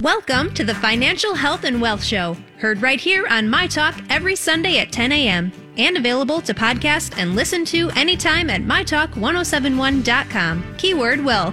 Welcome to the Financial Health and Wealth Show, heard right here on My Talk every Sunday at 10 a.m. and available to podcast and listen to anytime at mytalk1071.com. Keyword will.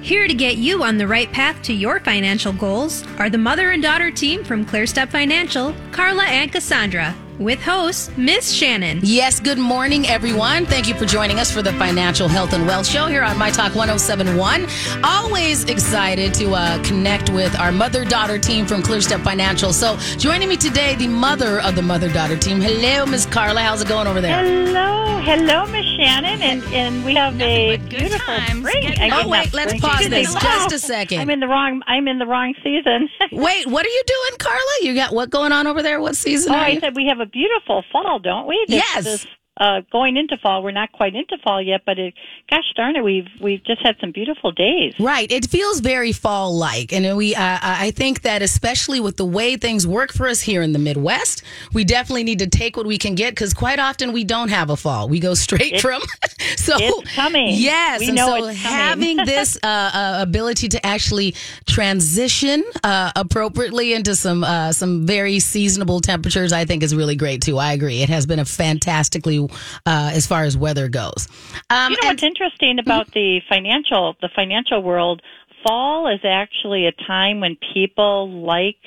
Here to get you on the right path to your financial goals are the mother and daughter team from ClearStep Financial, Carla and Cassandra with host Miss Shannan. Yes, good morning, everyone. Thank you for joining us for the Financial Health and Wealth Show here on My Talk 1071. Always excited to uh, connect with our mother daughter team from ClearStep Financial. So, joining me today, the mother of the mother daughter team. Hello, Miss Carla. How's it going over there? Hello, hello, Miss Shannan, and and we have a good beautiful times spring. Oh, wait, let's spring, pause this just a second. I'm in the wrong. I'm in the wrong season. Wait, what are you doing, Carla? You got what going on over there? What season oh, are I you? said we have a beautiful fall, don't we? This, Yes. This, uh, going into fall, we're not quite into fall yet, but it, gosh darn it, we've we've just had some beautiful days. Right. It feels very fall like. And we, uh, I think that especially with the way things work for us here in the Midwest, we definitely need to take what we can get because quite often we don't have a fall. We go straight It's- from. so, it's coming. Yes. We and know so it's coming. having this uh, uh, ability to actually transition uh, appropriately into some, uh, some very seasonable temperatures, I think is really great too. I agree. It has been a fantastically, uh, as far as weather goes. Um, You know and- what's interesting about the financial the financial world? Fall is actually a time when people like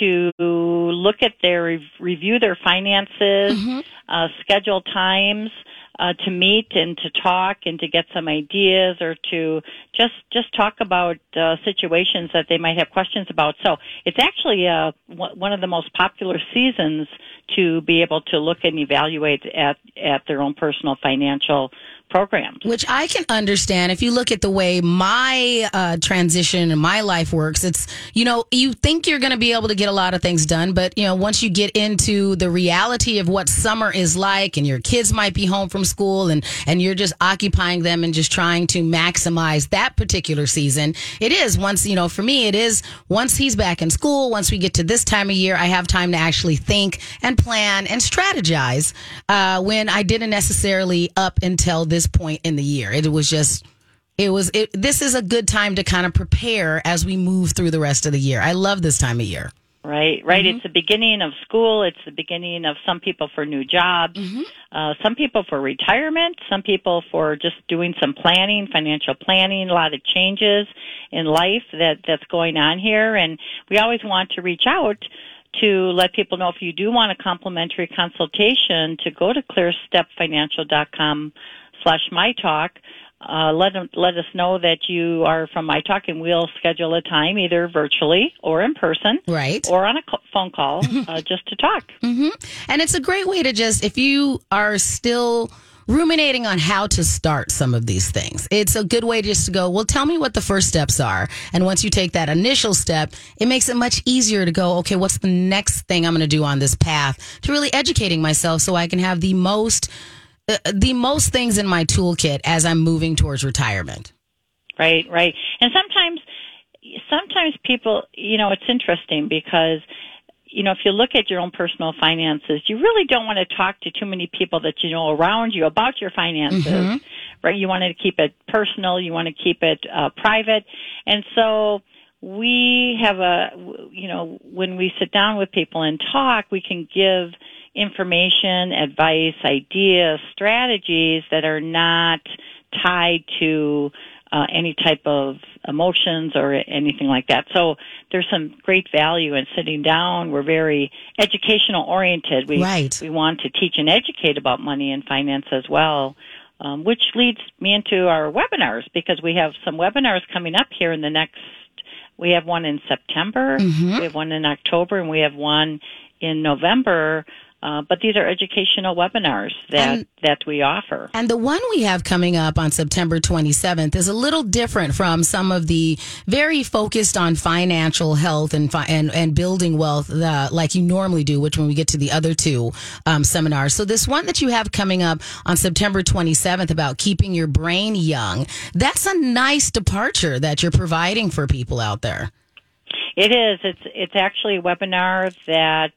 to look at their review their finances, uh, schedule times uh, to meet and to talk and to get some ideas or to just just talk about uh, situations that they might have questions about. So it's actually uh, one one of the most popular seasons to be able to look and evaluate at at their own personal financial programs. Which I can understand if you look at the way my uh, transition and my life works. It's, you know, you think you're going to be able to get a lot of things done, but, you know, once you get into the reality of what summer is like and your kids might be home from school and, and you're just occupying them and just trying to maximize that particular season, it is once, you know, for me, it is once he's back in school, once we get to this time of year, I have time to actually think and plan and strategize uh, when I didn't necessarily up until this point in the year. It was just, it was, it, this is a good time to kind of prepare as we move through the rest of the year. I love this time of year. Right, right. It's the beginning of school. It's the beginning of some people for new jobs, uh, some people for retirement, some people for just doing some planning, financial planning. A lot of changes in life that that's going on here, and we always want to reach out to let people know if you do want a complimentary consultation to go to clearstepfinancial.com slash my talk. Uh, let let us know that you are from my talk, and we'll schedule a time either virtually or in person, Right. or on a co- phone call uh, just to talk. And it's a great way to just, if you are still ruminating on how to start some of these things, it's a good way just to go, well, tell me what the first steps are. And once you take that initial step, it makes it much easier to go, okay, what's the next thing I'm going to do on this path to really educating myself so I can have the most, uh, the most things in my toolkit as I'm moving towards retirement. Right, right. And sometimes, sometimes people, you know, it's interesting because, you know, if you look at your own personal finances, you really don't want to talk to too many people that you know around you about your finances, right? You want to keep it personal. You want to keep it uh, private. And so, we have a, you know, when we sit down with people and talk, we can give information, advice, ideas, strategies that are not tied to uh, any type of emotions or anything like that. So there's some great value in sitting down. We're very educational oriented. We Right. we want to teach and educate about money and finance as well. Um, which leads me into our webinars because we have some webinars coming up here in the next. We have one in September, we have one in October, and we have one in November. Uh, but these are educational webinars that And- that we offer. And the one we have coming up on September 27th is a little different from some of the very focused on financial health and fi- and, and building wealth uh, like you normally do, which when we get to the other two um, seminars. So this one that you have coming up on September 27th about keeping your brain young, that's a nice departure that you're providing for people out there. It is. It's it's actually a webinar that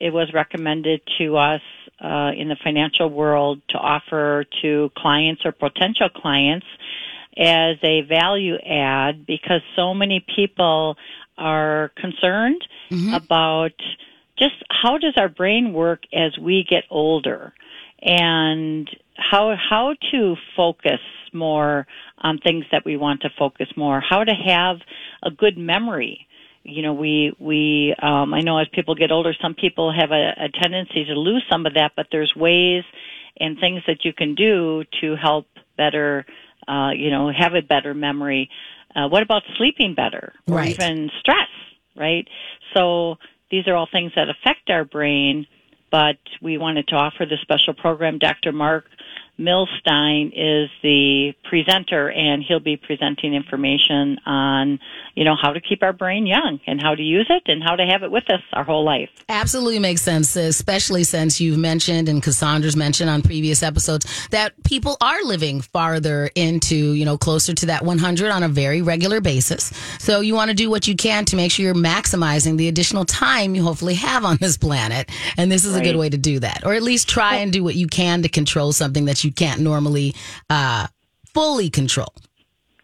it was recommended to us uh, in the financial world to offer to clients or potential clients as a value add because so many people are concerned mm-hmm. about just how does our brain work as we get older and how how to focus more on things that we want to focus more, how to have a good memory. You know, we we um, I know as people get older, some people have a, a tendency to lose some of that, but there's ways and things that you can do to help better, uh, you know, have a better memory. Uh, what about sleeping better or right. even stress? Right. So these are all things that affect our brain but we wanted to offer this special program. Dr. Marc Milstein is the presenter, and he'll be presenting information on, you know, how to keep our brain young and how to use it and how to have it with us our whole life. Absolutely makes sense, especially since you've mentioned and Cassandra's mentioned on previous episodes that people are living farther into, you know, closer to that 100 on a very regular basis. So you want to do what you can to make sure you're maximizing the additional time you hopefully have on this planet. And this is right. a good way to do that, or at least try and do what you can to control something that you you can't normally uh, fully control.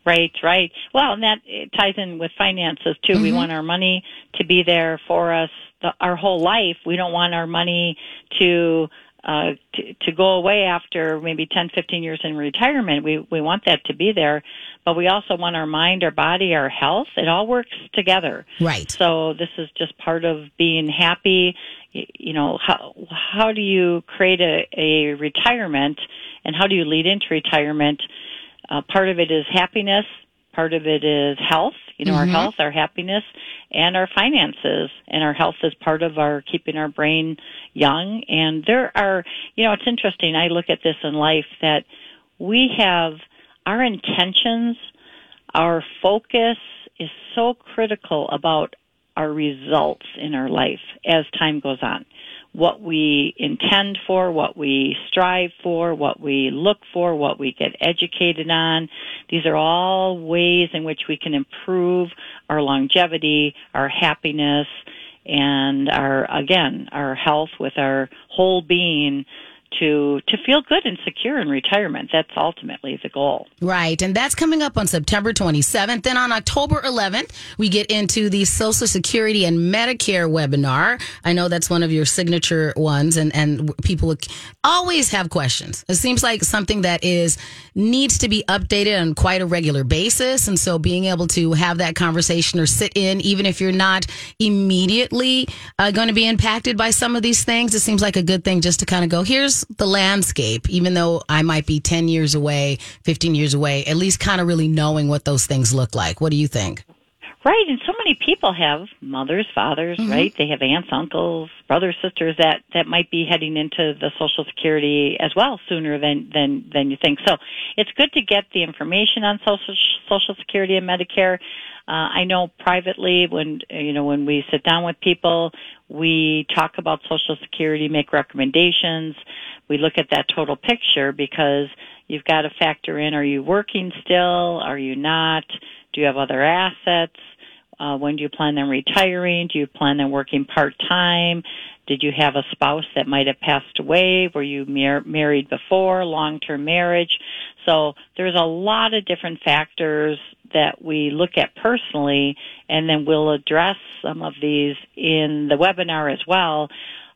Right, right. Well, and that ties in with finances too. Mm-hmm. We want our money to be there for us the, our whole life. We don't want our money to uh, to, to go away after maybe 10, 15 years in retirement. We we want that to be there, but we also want our mind, our body, our health. It all works together. Right. So this is just part of being happy. You know, how how do you create a, a retirement and how do you lead into retirement? Uh, part of it is happiness. Part of it is health. You know, mm-hmm. our health, our happiness, and our finances. And our health is part of our keeping our brain young. And there are, you know, it's interesting. I look at this in life that we have our intentions, our focus is so critical about our results in our life as time goes on what we intend for, what we strive for, what we look for, what we get educated on. These are all ways in which we can improve our longevity, our happiness, and our, again, our health with our whole being to to feel good and secure in retirement. That's ultimately the goal. Right, and that's coming up on September 27th. Then on October 11th, we get into the Social Security and Medicare webinar. I know that's one of your signature ones, and and people always have questions. It seems like something that is needs to be updated on quite a regular basis, and so being able to have that conversation or sit in, even if you're not immediately uh, going to be impacted by some of these things, it seems like a good thing just to kind of go here's the landscape, even though I might be 10 years away, 15 years away, at least kind of really knowing what those things look like. What do you think? Right, and so many people have mothers, fathers, mm-hmm. right? They have aunts, uncles, brothers, sisters that that might be heading into the Social Security as well sooner than than than you think. So it's good to get the information on Social Social Security and Medicare. Uh, I know privately when you know when we sit down with people, we talk about Social Security, make recommendations. We look at that total picture because you've got to factor in: Are you working still? Are you not? Do you have other assets? Uh, when do you plan on retiring? Do you plan on working part time? Did you have a spouse that might have passed away? Were you mar- married before? Long term marriage? So there's a lot of different factors that we look at personally, and then we'll address some of these in the webinar as well.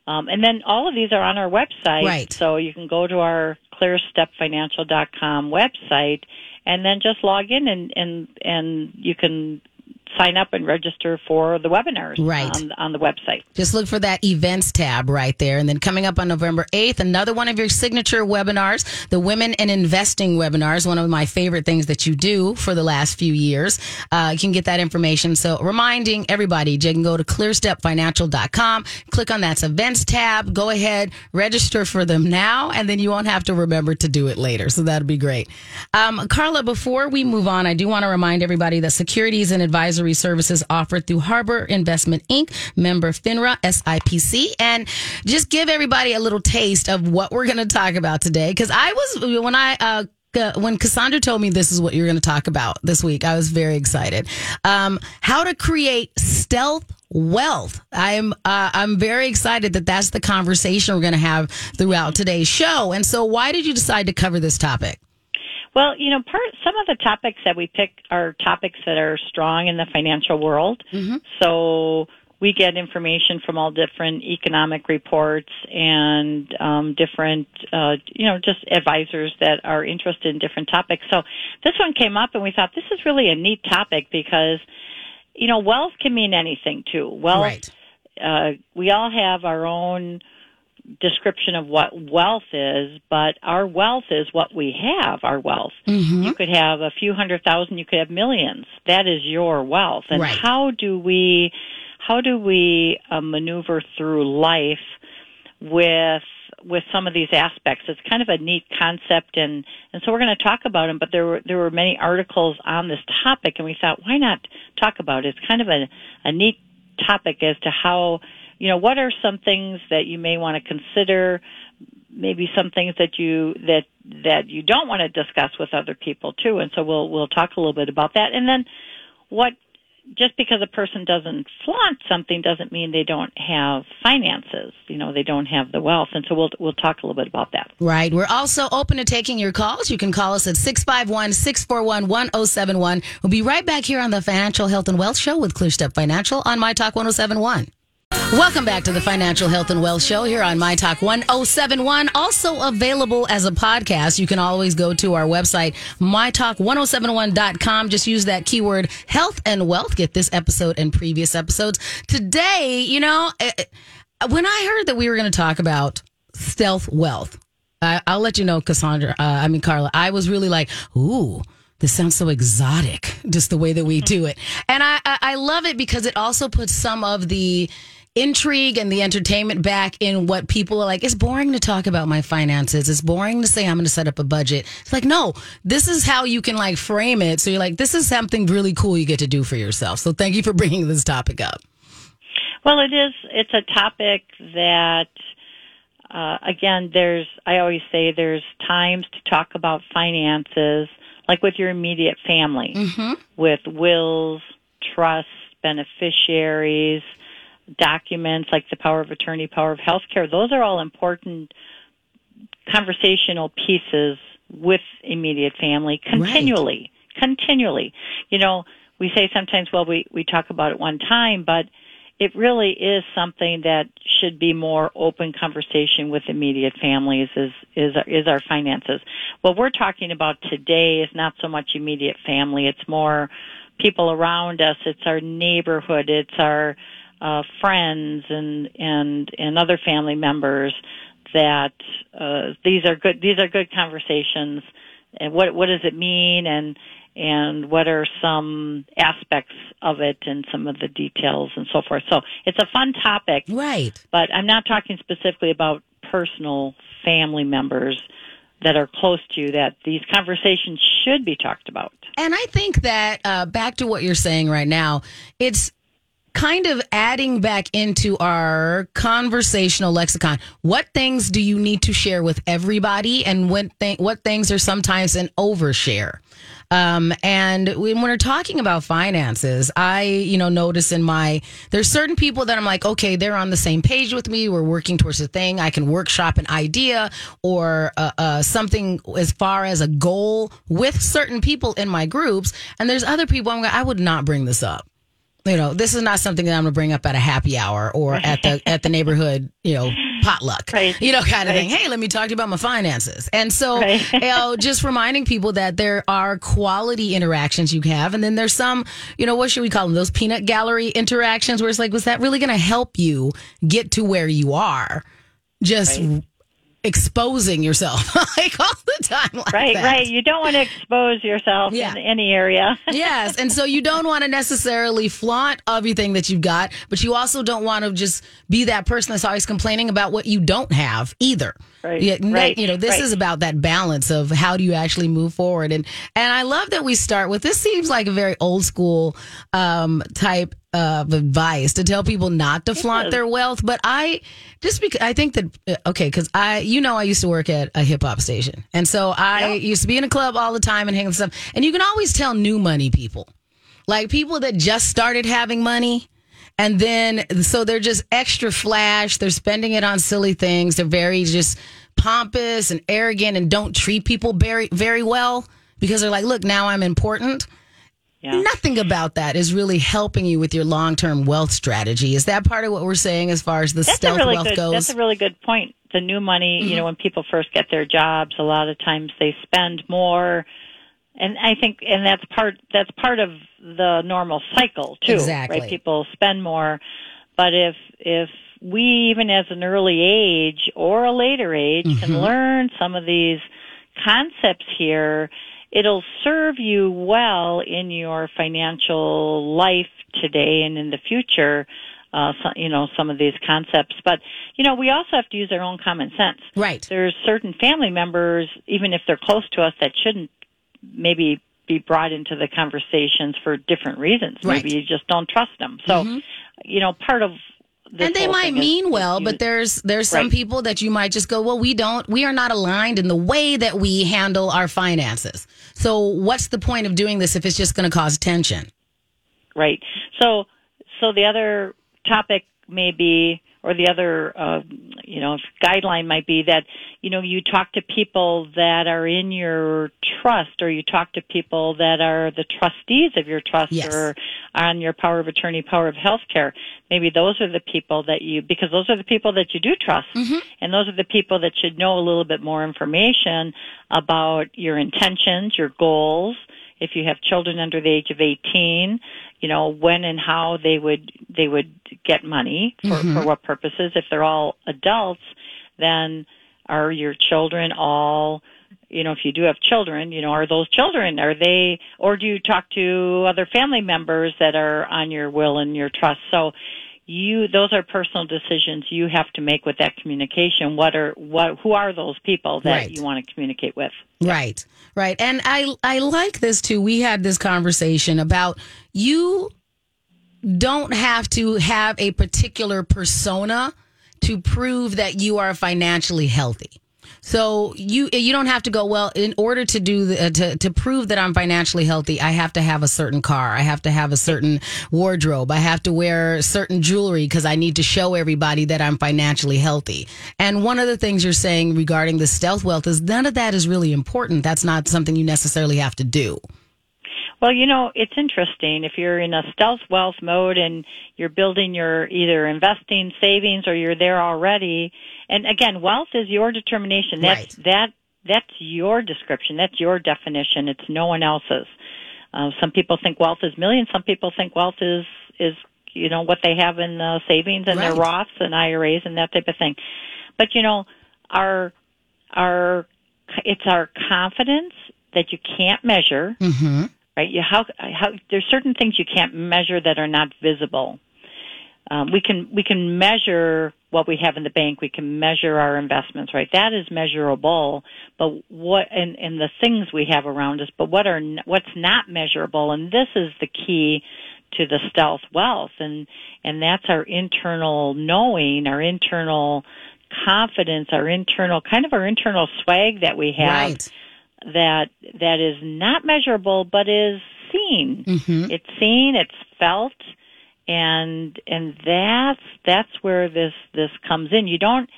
Um, and then all of these are on our website. Right. So you can go to our clearstepfinancial.com website and then just log in and, and, and you can sign up and register for the webinars right. on, on, the website. Just look for that events tab right there. And then coming up on November 8th, another one of your signature webinars, the Women in Investing webinars, one of my favorite things that you do for the last few years. Uh, you can get that information. So reminding everybody, you can go to clearstepfinancial.com, click on that events tab, go ahead, register for them now, and then you won't have to remember to do it later. So that'd be great. Um, Carla, before we move on, I do want to remind everybody that securities and advisory advisory services offered through Harbor Investment Inc., member FINRA, SIPC, and just give everybody a little taste of what we're going to talk about today. Because I was, when I, uh, when Cassandra told me this is what you're going to talk about this week, I was very excited. Um, how to create stealth wealth. I'm uh, I'm very excited that that's the conversation we're going to have throughout today's show. And so, why did you decide to cover this topic? Well, you know, part some of the topics that we pick are topics that are strong in the financial world. Mm-hmm. So we get information from all different economic reports and um, different, uh, you know, just advisors that are interested in different topics. So this one came up, and we thought this is really a neat topic because, you know, wealth can mean anything too. Wealth. Right. Uh, we all have our own description of what wealth is, but our wealth is what we have, our wealth. Mm-hmm. You could have a few hundred thousand, you could have millions. That is your wealth. And Right. how do we how do we uh, maneuver through life with with some of these aspects? It's kind of a neat concept and and so we're going to talk about them, but there were there were many articles on this topic and we thought why not talk about it? It's kind of a a neat topic as to how you know, what are some things that you may want to consider? Maybe some things that you that that you don't want to discuss with other people too. And so we'll we'll talk a little bit about that. And then what just because a person doesn't flaunt something doesn't mean they don't have finances. You know, they don't have the wealth. And so we'll we'll talk a little bit about that. Right. We're also open to taking your calls. You can call us at 651 641 1071. We'll be right back here on the Financial Health and Wealth Show with ClearStep Financial on My Talk 1071. Welcome back to the Financial Health and Wealth Show here on My Talk 1071. Also available as a podcast. You can always go to our website, mytalk1071.com. Just use that keyword health and wealth. Get this episode and previous episodes. Today, you know, eh, eh, when I heard that we were going to talk about stealth wealth, I, I'll let you know, Cassandra. Uh, I mean, Carla, I was really like, ooh, this sounds so exotic, just the way that we do it. And I, I love it because it also puts some of the intrigue and the entertainment back in what people are like. It's boring to talk about my finances. It's boring to say I'm going to set up a budget. It's like, no, this is how you can like frame it. So you're like, this is something really cool you get to do for yourself. So thank you for bringing this topic up. Well, it is. It's a topic that, uh, again, there's. I always say there's times to talk about finances, like with your immediate family, with wills, trusts, beneficiaries, documents like the power of attorney, power of healthcare. Those are all important conversational pieces with immediate family continually, continually. You know, we say sometimes, well, we, we talk about it one time, but it really is something that should be more open conversation with immediate families is, is, is our finances. What we're talking about today is not so much immediate family. It's more people around us. It's our neighborhood. It's our, uh, friends and, and, and other family members that, uh, these are good, these are good conversations. And what, what does it mean? And, and what are some aspects of it and some of the details and so forth. So it's a fun topic, Right. but I'm not talking specifically about personal family members that are close to you that these conversations should be talked about. And I think that uh, back to what you're saying right now, it's kind of adding back into our conversational lexicon. What things do you need to share with everybody, and when what things are sometimes an overshare? Um, and when we're talking about finances, I, you know, notice in my, there's certain people that I'm like, okay, they're on the same page with me. We're working towards a thing. I can workshop an idea or uh, uh, something as far as a goal with certain people in my groups. And there's other people I'm I would not bring this up. You know, this is not something that I'm going to bring up at a happy hour or at the at the neighborhood, you know, potluck, Right. you know, kind of Right. thing. Hey, let me talk to you about my finances. And so, Right. you know, just reminding people that there are quality interactions you have, and then there's some, you know, what should we call them? Those peanut gallery interactions where it's like, was that really going to help you get to where you are? Just exposing yourself like all the time, like Right, that. right. You don't want to expose yourself Yeah. in any area. yes. And so you don't want to necessarily flaunt everything that you've got, but you also don't want to just be that person that's always complaining about what you don't have either. Right, Yeah, right, You know, this right. is about that balance of how do you actually move forward. And, and I love that we start with this seems like a very old school, um, type of advice to tell people not to flaunt their wealth. But I just because I think that, uh, okay, cause I, you know, I used to work at a hip hop station. And so I Yep. used to be in a club all the time and hang with stuff. And you can always tell new money people like people that just started having money and then so they're just extra flash they're spending it on silly things they're very just pompous and arrogant and don't treat people very very well because they're like, look, now I'm important. Yeah. Nothing about that is really helping you with your long term wealth strategy. Is that part of what we're saying as far as the That's stealth really wealth good. goes? Mm-hmm. That's a really good point. The new money, you know, when people first get their jobs, a lot of times they spend more, and I think, and that's part that's part of the normal cycle too. Exactly. Right? People spend more, but if if we even as an early age or a later age Mm-hmm. can learn some of these concepts here, it'll serve you well in your financial life today and in the future. Uh, so, you know, some of these concepts, but you know, we also have to use our own common sense. right. There's certain family members, even if they're close to us, that shouldn't maybe be brought into the conversations for different reasons. Right. Mm-hmm. Maybe you just don't trust them. So, you know, part of and they might thing is- mean well, but there's there's some people that you might just go, well, we don't, we are not aligned in the way that we handle our finances. So what's the point of doing this if it's just going to cause tension? Right. So, so the other topic may be, or the other, uh, you know, guideline might be that, you know, you talk to people that are in your trust, or you talk to people that are the trustees of your trust, Yes. or on your power of attorney, power of healthcare. Maybe those are the people that you, because those are the people that you do trust, and those are the people that should know a little bit more information about your intentions, your goals. If you have children under the age of 18, you know when and how they would they would get money for, mm-hmm. for what purposes. If they're all adults, then are your children all you know if you do have children you know are those children are they or do you talk to other family members that are on your will and your trust so you those are personal decisions you have to make with that communication what are what who are those people that Right. you want to communicate with Right, right. And I I like this too. We had this conversation about you don't have to have a particular persona to prove that you are financially healthy. So you you don't have to go well in order to do the, uh, to to prove that I'm financially healthy. I have to have a certain car. I have to have a certain wardrobe. I have to wear certain jewelry because I need to show everybody that I'm financially healthy. And one of the things you're saying regarding the stealth wealth is none of that is really important. That's not something you necessarily have to do. Well, you know, it's interesting. If you're in a stealth wealth mode and you're building your either investing, savings, or you're there already, and again, wealth is your determination. That's Right. that that's your description. That's your definition. It's no one else's. Uh, some people think wealth is millions. Some people think wealth is is you know what they have in uh, savings and their Roths and IRAs and that type of thing. But you know, our our it's our confidence that you can't measure Mm-hmm. right? You how how there's certain things you can't measure that are not visible. Um, we can we can measure what we have in the bank. We can measure our investments, right? That is measurable. But what and and the things we have around us, but what are what's not measurable? And this is the key to the stealth wealth, and and that's our internal knowing, our internal confidence, our internal kind of our internal swag that we have Right. that that is not measurable but is seen. Mm-hmm. It's seen, it's felt, and and that's that's where this this comes in. You don't,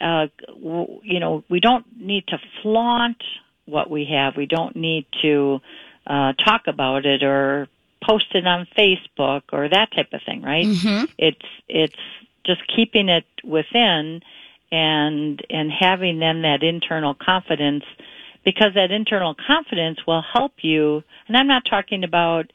uh, w- you know, we don't need to flaunt what we have. We don't need to uh, talk about it or post it on Facebook or that type of thing, right? Mm-hmm. It's it's just keeping it within and and having then that internal confidence because that internal confidence will help you and I'm not talking about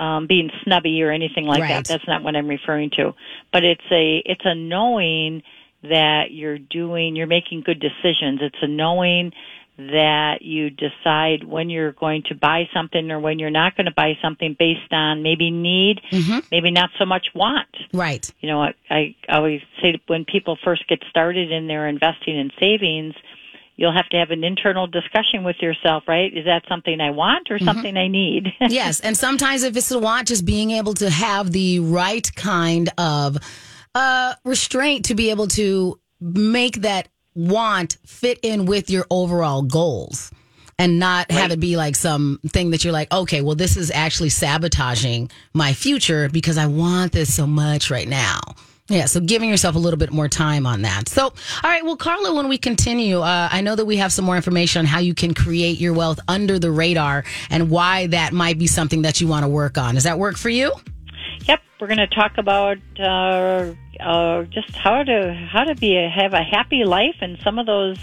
um, being snubby or anything like Right. that. That's not what I'm referring to. But it's a it's a knowing that you're doing you're making good decisions. It's a knowing that you decide when you're going to buy something or when you're not going to buy something based on maybe need, Mhm. maybe not so much want. Right. You know, I, I always say when people first get started in their investing and savings, you'll have to have an internal discussion with yourself, right? Is that something I want or something I need? yes, and sometimes if it's a want, just being able to have the right kind of uh, restraint to be able to make that want fit in with your overall goals. And not have it be like some thing that you're like, okay, well, this is actually sabotaging my future because I want this so much right now. Yeah, so giving yourself a little bit more time on that. So, all right, well, Carla, when we continue, uh, I know that we have some more information on how you can create your wealth under the radar and why that might be something that you want to work on. Does that work for you? Yep, we're going to talk about uh, uh, just how to how to be a, have a happy life and some of those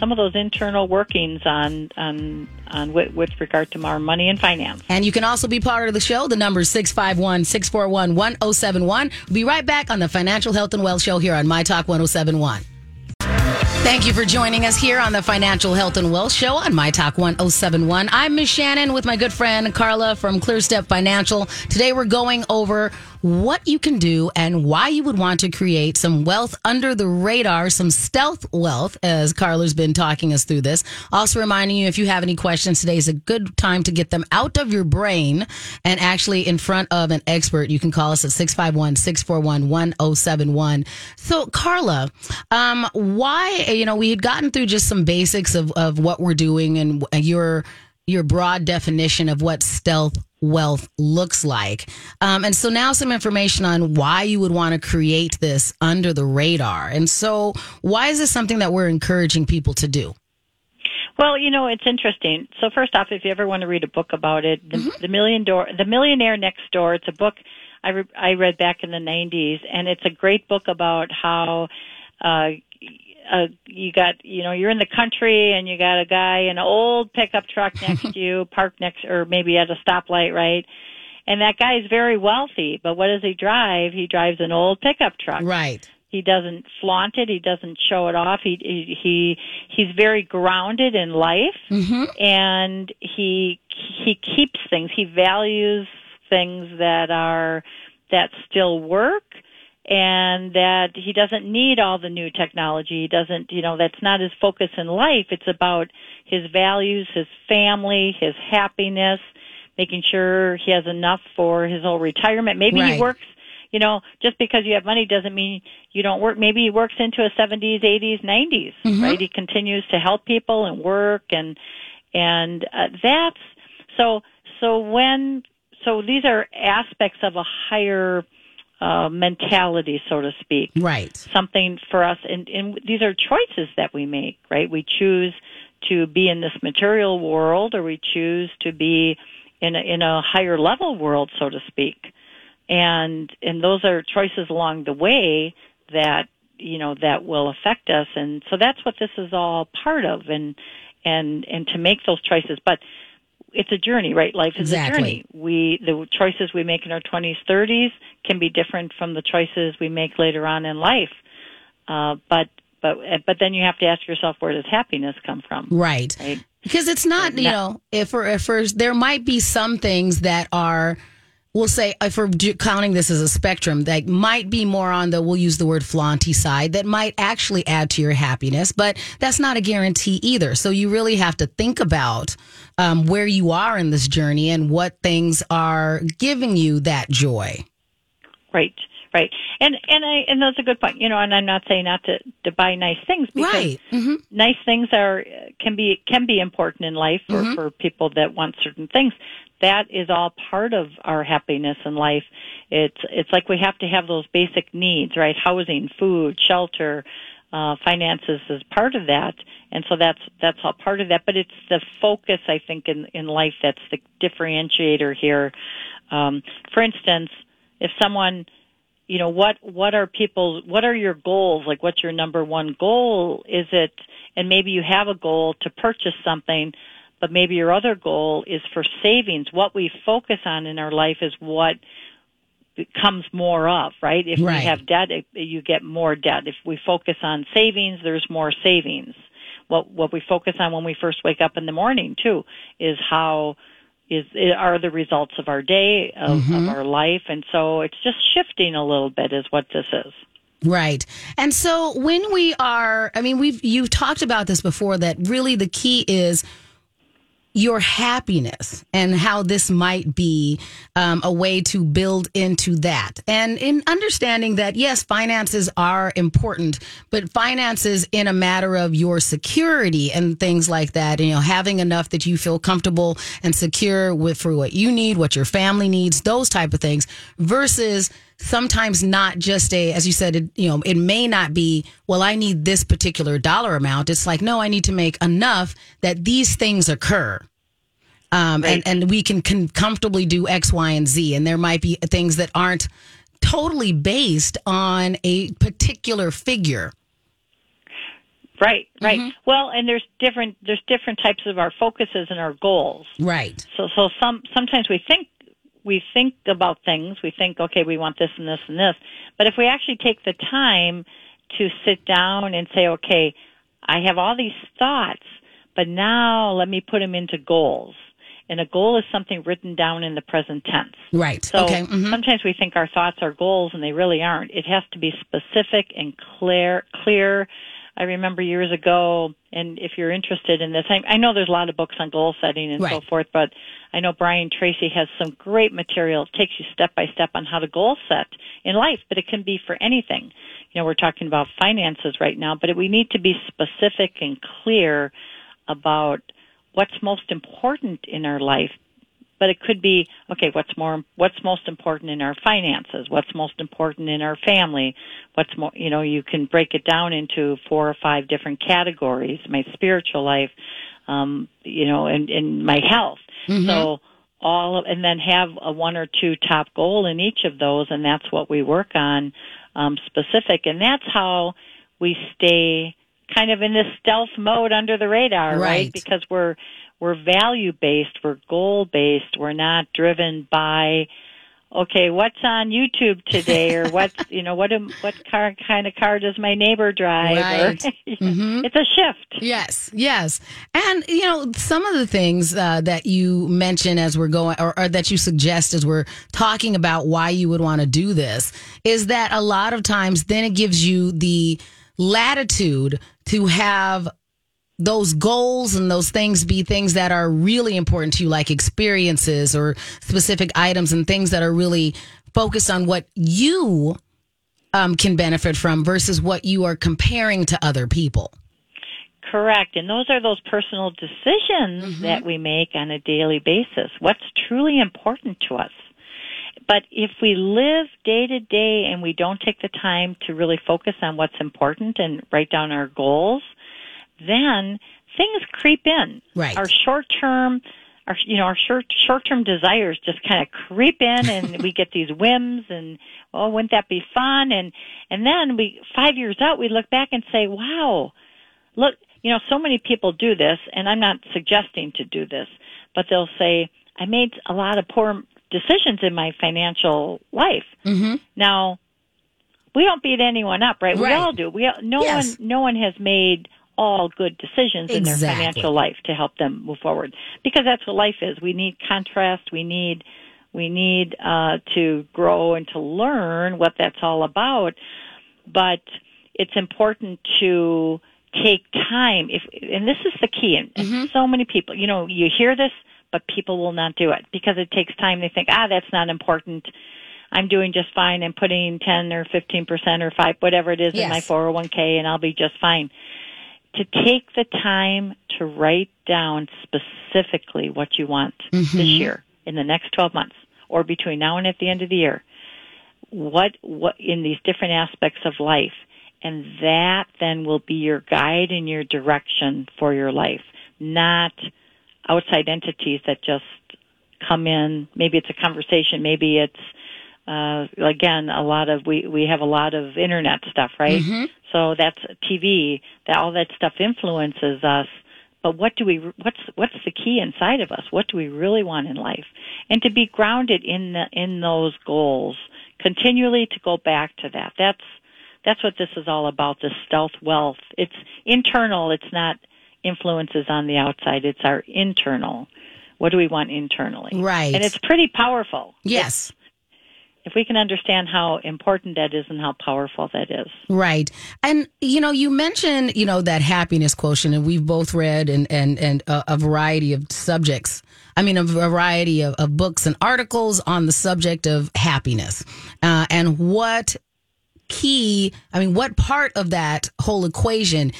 some of those internal workings on on on with, with regard to our money and finance. And you can also be part of the show. The number is 651 641 1071. We'll be right back on the Financial Health and Wealth Show here on My Talk 1071. Thank you for joining us here on the Financial Health and Wealth Show on My Talk 1071. I'm Miss Shannan with my good friend Carla from ClearStep Financial. Today we're going over what you can do and why you would want to create some wealth under the radar, some stealth wealth, as Carla's been talking us through this. Also reminding you if you have any questions, today is a good time to get them out of your brain and actually in front of an expert. You can call us at 651 641 1071. So, Carla, um, why, you know, we had gotten through just some basics of, of what we're doing and your your broad definition of what stealth wealth looks like. Um, and so now some information on why you would want to create this under the radar. And so, why is this something that we're encouraging people to do? Well, you know, it's interesting. So first off, if you ever want to read a book about it, the, mm-hmm. the million door, the millionaire next door, it's a book I, re- I read back in the 90s and it's a great book about how, uh, uh, you got, you know, you're in the country and you got a guy in an old pickup truck next to you, parked next, or maybe at a stoplight, right? And that guy is very wealthy, but what does he drive? He drives an old pickup truck. Right. He doesn't flaunt it. He doesn't show it off. He he, he he's very grounded in life, mm-hmm. and he he keeps things. He values things that are that still work and that he doesn't need all the new technology. He doesn't, you know, that's not his focus in life. It's about his values, his family, his happiness, making sure he has enough for his whole retirement. Maybe right. he works, you know, just because you have money doesn't mean you don't work. Maybe he works into his 70s, 80s, 90s, mm-hmm. right? He continues to help people and work and, and uh, that's, so, so when, so these are aspects of a higher, uh, mentality, so to speak. Right. Something for us, and, and these are choices that we make, right? We choose to be in this material world, or we choose to be in a, in a higher level world, so to speak. And and those are choices along the way that you know that will affect us, and so that's what this is all part of, and and and to make those choices, but it's a journey, right? Life is exactly. a journey. We the choices we make in our 20s, 30s can be different from the choices we make later on in life. Uh, but but but then you have to ask yourself where does happiness come from? Right. right? Because it's not, you know, if for if there might be some things that are we'll say if we're counting this as a spectrum that might be more on the we'll use the word flaunty side that might actually add to your happiness but that's not a guarantee either so you really have to think about um, where you are in this journey and what things are giving you that joy right right and and i and that's a good point you know and i'm not saying not to to buy nice things because right. mm-hmm. nice things are can be can be important in life for mm-hmm. for people that want certain things that is all part of our happiness in life. It's it's like we have to have those basic needs, right? Housing, food, shelter, uh, finances is part of that, and so that's that's all part of that. But it's the focus, I think, in in life that's the differentiator here. Um, for instance, if someone you know what what are people what are your goals like what's your number one goal is it and maybe you have a goal to purchase something but maybe your other goal is for savings. What we focus on in our life is what comes more of, right? If right. we have debt, you get more debt. If we focus on savings, there's more savings. What what we focus on when we first wake up in the morning too is how is are the results of our day of, mm-hmm. of our life, and so it's just shifting a little bit is what this is. Right. And so when we are, I mean, we've you've talked about this before that really the key is your happiness and how this might be um, a way to build into that. And in understanding that, yes, finances are important, but finances in a matter of your security and things like that, you know, having enough that you feel comfortable and secure with for what you need, what your family needs, those type of things versus sometimes not just a, as you said, it, you know, it may not be, well, I need this particular dollar amount. It's like, no, I need to make enough that these things occur. Um, Right. and, and we can, can comfortably do X, Y, and Z. And there might be things that aren't totally based on a particular figure. Right, right. Mm-hmm. Well, and there's different there's different types of our focuses and our goals. Right. So so some sometimes we think we think about things. We think, okay, we want this and this and this. But if we actually take the time to sit down and say, okay, I have all these thoughts, but now let me put them into goals. And a goal is something written down in the present tense. Right. So okay. mhm. sometimes we think our thoughts are goals and they really aren't. It has to be specific and clear. Clear. I remember years ago, and if you're interested in this, I, I know there's a lot of books on goal setting and so forth, but I know Brian Tracy has some great material. It takes you step by step on how to goal set in life, but it can be for anything. You know, we're talking about finances right now, but we need to be specific and clear about what's most important in our life but it could be okay what's more what's most important in our finances? What's most important in our family? What's more you know you can break it down into four or five different categories my spiritual life um you know and and my health. So all of, and then have a one or two top goal in each of those and that's what we work on um specific. And that's how we stay kind of in this stealth mode under the radar right, Right. because we're we're value based, we're goal based, we're not driven by okay, what's on YouTube today or what's you know what am, what car kind of car does my neighbor drive Right. or it's a shift. Yes, yes. And, you know, some of the things uh, that you mention as we're going, or, or that you suggest as we're talking about why you would want to do this, is that a lot of times then it gives you the latitude to have those goals and those things be things that are really important to you, like experiences or specific items and things that are really focused on what you um, can benefit from versus what you are comparing to other people. Correct. And those are those personal decisions that we make on a daily basis. What's truly important to us. But if we live day to day and we don't take the time to really focus on what's important and write down our goals, then things creep in. Right. Our short term our you know our short short term desires just kind of creep in and we get these whims and oh wouldn't that be fun and and then we 5 years out we look back and say wow look, you know, so many people do this, and I'm not suggesting to do this, but they'll say, I made a lot of poor decisions in my financial life. Mm-hmm. Now, we don't beat anyone up, right? We all do. We all, no Yes. one, no one has made all good decisions in their financial life to help them move forward. Because that's what life is. We need contrast. We need, we need uh, to grow and to learn what that's all about. But it's important to take time. If and this is the key and and so many people. You know you hear this but people will not do it because it takes time. They think ah that's not important. I'm doing just fine. I'm putting 10 or 15% or 5 whatever it is in my 401k and i'll be just fine to take the time to write down specifically what you want this mm-hmm. year in the next 12 months or between now and at the end of the year. What what in these different aspects of life. And that then will be your guide and your direction for your life. Not outside entities that just come in. Maybe it's a conversation. Maybe it's uh again a lot of we we have a lot of internet stuff right? So that's tv that all that stuff influences us. But what do we what's what's the key inside of us? What do we really want in life? And to be grounded in the in those goals continually to go back to that. That's that's what this is all about this stealth wealth. It's internal it's not influences on the outside it's our internal. What do we want internally? Right. and it's pretty powerful. Yes. If we can understand how important that is and how powerful that is Right. And, you know, you mentioned, you know, that happiness quotient, and we've both read and, and, and a, a variety of subjects. I mean, a variety of, of books and articles on the subject of happiness uh, and what key, I mean, what part of that whole equation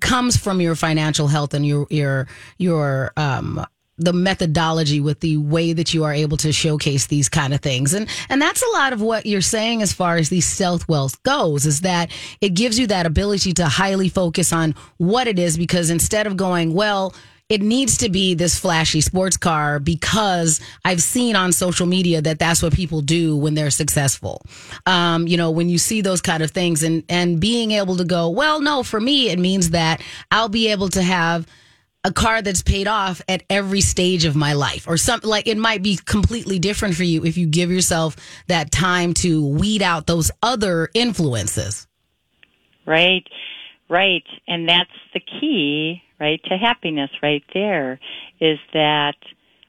comes from your financial health and your, your, your, um, the methodology with the way that you are able to showcase these kind of things. And and that's a lot of what you're saying as far as the stealth wealth goes is that it gives you that ability to highly focus on what it is because instead of going, well, it needs to be this flashy sports car because I've seen on social media that that's what people do when they're successful. Um, you know, when you see those kind of things and, and being able to go, well, no, for me, it means that I'll be able to have a car that's paid off at every stage of my life or something like it might be completely different for you if you give yourself that time to weed out those other influences. Right. Right. And that's the key right, to happiness right there is that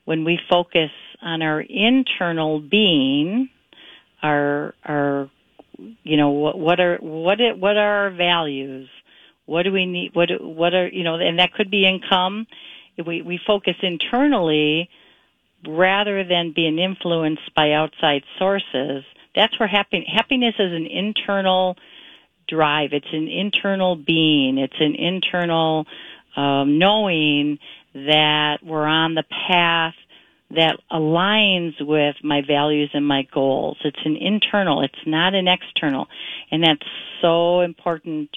when we focus on our internal being, our, our, you know, what, what are, what, it, what are our values? What do we need? What, what are, you know, and that could be income. We, we focus internally rather than being influenced by outside sources. That's where happiness is an internal drive. It's an internal being. It's an internal um, knowing that we're on the path that aligns with my values and my goals. It's an internal, it's not an external. And that's so important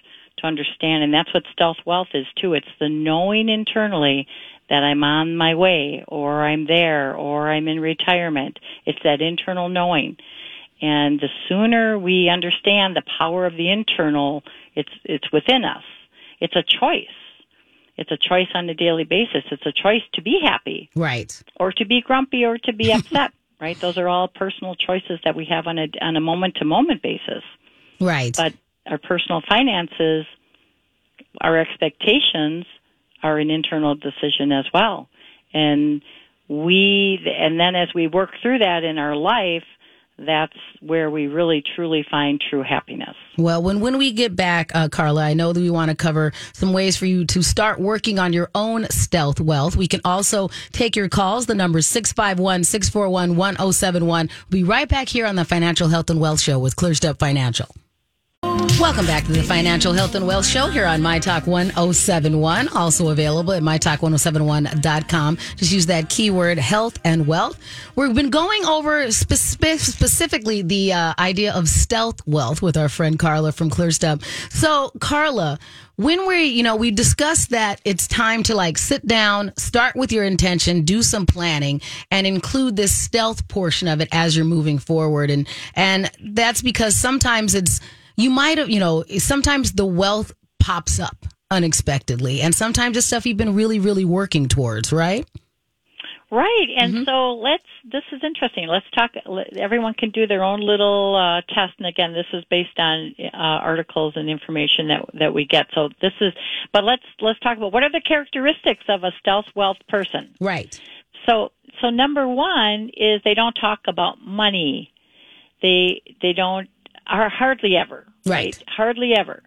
to understand. And that's what stealth wealth is too. It's the knowing internally that I'm on my way or I'm there or I'm in retirement. It's that internal knowing. And the sooner we understand the power of the internal, it's, it's within us. It's a choice. It's a choice on a daily basis. It's a choice to be happy. Right. Or to be grumpy or to be upset. right? Those are all personal choices that we have on a on a moment to moment basis. Right. But our personal finances, our expectations are an internal decision as well. And we and then as we work through that in our life, that's where we really truly find true happiness. Well, when when we get back, uh, Carla, I know that we want to cover some ways for you to start working on your own stealth wealth. We can also take your calls. The number is 651 641 1071. We'll be right back here on the Financial Health and Wealth Show with ClearStep Financial. Welcome back to the Financial Health and Wealth Show here on My Talk 1071. Also available at MyTalk1071.com. Just use that keyword health and wealth. We've been going over spe- specifically the uh, idea of stealth wealth with our friend Carla from ClearStep. So, Carla, when we, you know, we discussed that it's time to like sit down, start with your intention, do some planning, and include this stealth portion of it as you're moving forward. And and that's because sometimes it's you might have, you know, sometimes the wealth pops up unexpectedly, and sometimes it's stuff you've been really, really working towards, right? Right, and mm-hmm. so let's. This is interesting. Let's talk. Everyone can do their own little uh, test, and again, this is based on uh, articles and information that that we get. So this is, but let's let's talk about what are the characteristics of a stealth wealth person. Right. So so number one is they don't talk about money. They they don't are hardly ever. Right. right? Hardly ever.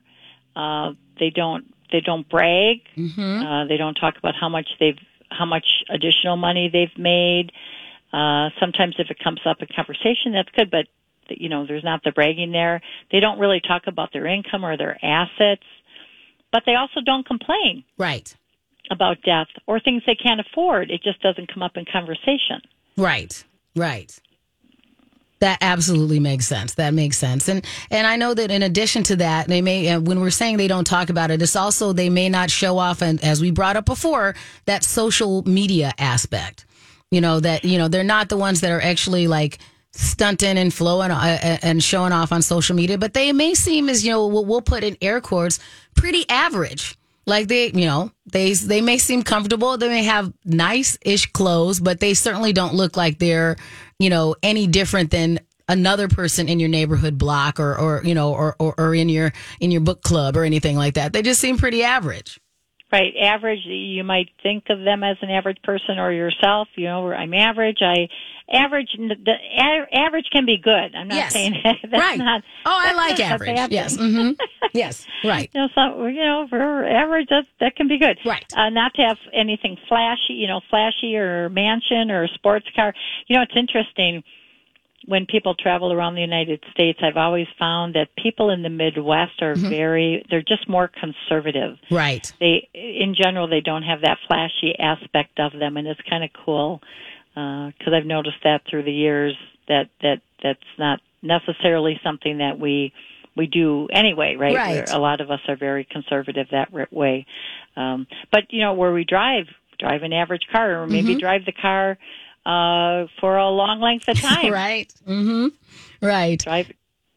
Uh, they don't they don't brag. Mm-hmm. Uh, they don't talk about how much they've how much additional money they've made. Uh, sometimes if it comes up in conversation, that's good, but you know, there's not the bragging there. They don't really talk about their income or their assets, but they also don't complain. Right. About death or things they can't afford. It just doesn't come up in conversation. Right. Right. That absolutely makes sense. That makes sense. And and I know that in addition to that, they may uh, when we're saying they don't talk about it, it's also they may not show off and as we brought up before, that social media aspect. You know that you know they're not the ones that are actually like stunting and flowing uh, uh and showing off on social media, but they may seem as you know we'll put in air quotes pretty average. Like they, you know, they they may seem comfortable. They may have nice ish clothes, but they certainly don't look like they're you know, any different than another person in your neighborhood block or, or you know, or, or, or in your in your book club or anything like that. They just seem pretty average. Right, average. You might think of them as an average person or yourself. You know, I'm average. I average. The average can be good. I'm not yes. saying that's right. not. Oh, I like average. Yes. Mm-hmm. yes. Right. You know, so you know, for average, that that can be good. Right. Uh, not to have anything flashy. You know, flashy or mansion or sports car. You know, it's interesting when people travel around the United States, I've always found that people in the Midwest are Mm-hmm. very, they're just more conservative. Right. They, in general, they don't have that flashy aspect of them, and it's kind of cool because I've noticed that through the years that that that's not necessarily something that we we do anyway, right? Right. A lot of us are very conservative that way, um, but you know where we drive, drive an average car, or maybe drive the car uh, for a long length of time. Right. Mm-hmm. Right. Drive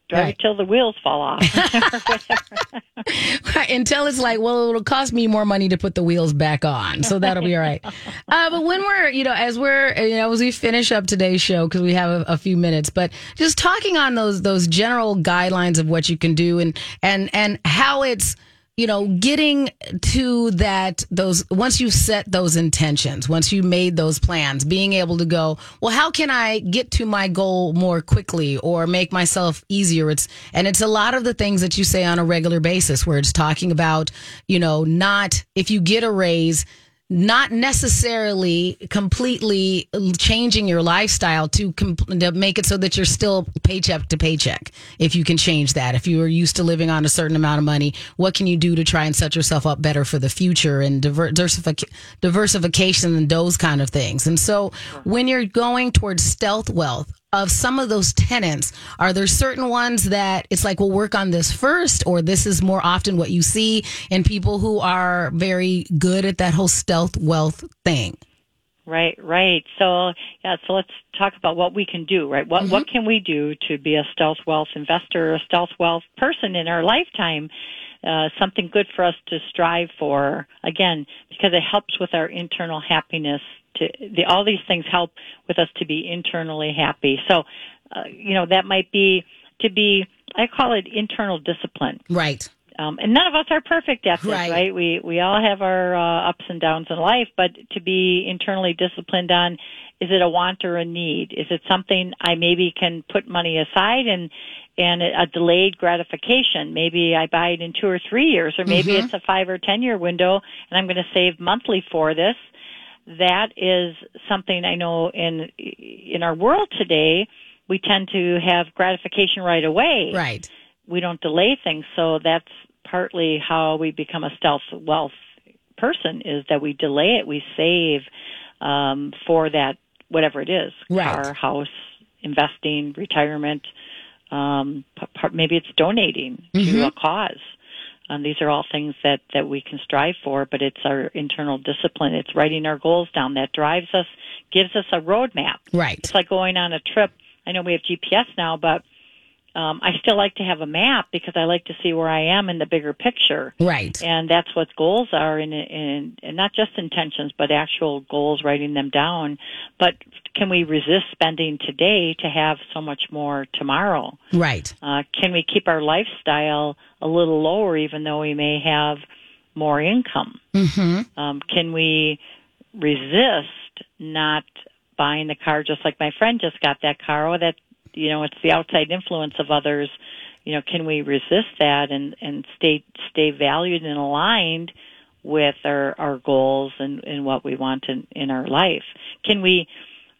drive Right. till the wheels fall off. Until it's like, well, it'll cost me more money to put the wheels back on, so that'll be all right. Uh, but when we're, you know, as we're, you know, as we finish up today's show because we have a, a few minutes, but just talking on those those general guidelines of what you can do and and and how it's you know, getting to that, those, once you've set those intentions, once you made those plans, being able to go, well, how can I get to my goal more quickly or make myself easier? It's, and it's a lot of the things that you say on a regular basis where it's talking about, you know, not if you get a raise, not necessarily completely changing your lifestyle to, com- to make it so that you're still paycheck to paycheck. If you can change that, if you are used to living on a certain amount of money, what can you do to try and set yourself up better for the future and diver- diversific- diversification and those kind of things. And so when you're going towards stealth wealth, of some of those tenants, are there certain ones that it's like, we'll work on this first, or this is more often what you see in people who are very good at that whole stealth wealth thing? Right, right. So yeah, so let's talk about what we can do, right? What what can we do to be a stealth wealth investor, a stealth wealth person in our lifetime? Uh, something good for us to strive for. Again, because it helps with our internal happiness. To the, all these things help with us to be internally happy. So, uh, you know, that might be to be. I call it internal discipline. Right. Um, and none of us are perfect at this, Right. right? We we all have our uh, ups and downs in life, but to be internally disciplined on is it a want or a need? Is it something I maybe can put money aside and and a delayed gratification? Maybe I buy it in two or three years, or maybe it's a five or ten year window, and I'm going to save monthly for this. That is something I know in in our world today. We tend to have gratification right away Right. we don't delay things. So that's partly how we become a stealth wealth person is that we delay it. We save um, for that whatever it is, Right. car, house, investing, retirement. Um, maybe it's donating to a cause. Um, these are all things that, that we can strive for, but it's our internal discipline. It's writing our goals down that drives us, gives us a roadmap. Right. It's like going on a trip. I know we have GPS now, but um, I still like to have a map because I like to see where I am in the bigger picture. Right. And that's what goals are, and, and, and not just intentions, but actual goals, writing them down. But can we resist spending today to have so much more tomorrow? Right. Uh, can we keep our lifestyle a little lower even though we may have more income? Mm-hmm. Um, can we resist not buying the car just like my friend just got that car? Oh, that you know, it's the outside influence of others. You know, can we resist that and and stay stay valued and aligned with our our goals and and what we want in in our life? Can we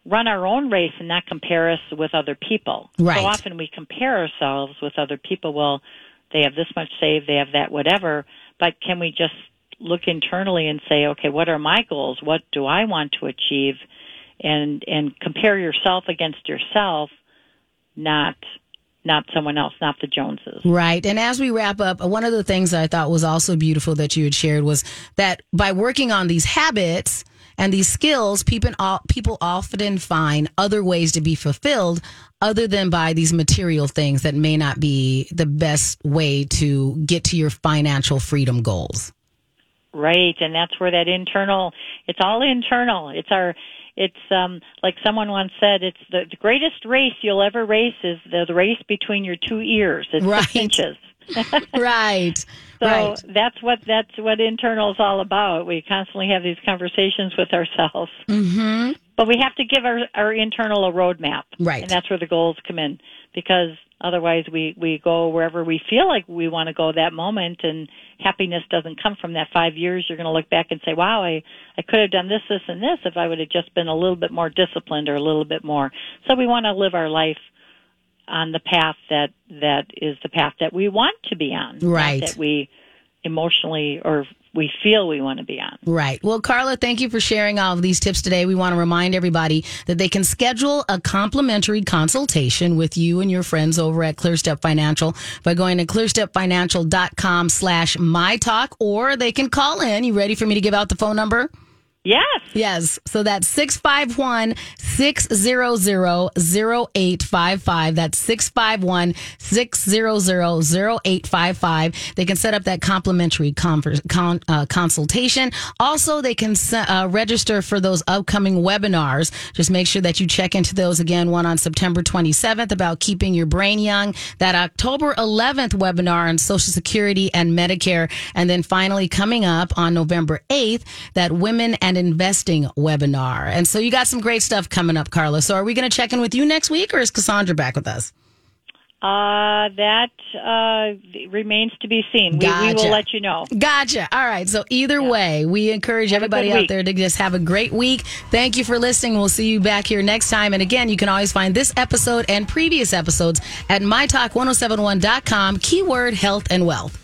run our own race and not compare us with other people? Right. So often we compare ourselves with other people. Well, they have this much saved, they have that, whatever. But can we just look internally and say, okay, what are my goals? What do I want to achieve? And and compare yourself against yourself, not not someone else, not the Joneses. Right. And as we wrap up, one of the things that I thought was also beautiful that you had shared was that by working on these habits and these skills, people, people often find other ways to be fulfilled other than by these material things that may not be the best way to get to your financial freedom goals. Right, and that's where that internal it's all internal. It's our it's um like someone once said it's the, the greatest race you'll ever race is the, the race between your two ears. It's Right. six inches. right. So right. that's what that's what internal is all about. We constantly have these conversations with ourselves. Mm-hmm. But we have to give our, our internal a roadmap. Right. And that's where the goals come in. Because otherwise we, we go wherever we feel like we want to go that moment and happiness doesn't come from that five years. You're going to look back and say, wow, I, I could have done this, this, and this if I would have just been a little bit more disciplined or a little bit more. So we want to live our life on the path that that is the path that we want to be on, right? that we emotionally or we feel we want to be on. Right. Well, Carla, thank you for sharing all of these tips today. We want to remind everybody that they can schedule a complimentary consultation with you and your friends over at ClearStep Financial by going to clearstepfinancial.com slash my talk, or they can call in. You ready for me to give out the phone number? Yes. Yes. So that's 651 600 0855. That's 651 600 0855. They can set up that complimentary converse, con, uh, consultation. Also, they can uh, register for those upcoming webinars. Just make sure that you check into those again. One on September 27th about keeping your brain young. That October 11th webinar on Social Security and Medicare. And then finally coming up on November 8th, that women and investing webinar. And so you got some great stuff coming up, Carla. So are we going to check in with you next week or is Cassandra back with us? Uh, that uh, remains to be seen. We, gotcha. we, will let you know. Gotcha. All right. So either yeah. way, we encourage have everybody out there to just have a great week. Thank you for listening. We'll see you back here next time. And again, you can always find this episode and previous episodes at mytalk1071.com, keyword health and wealth.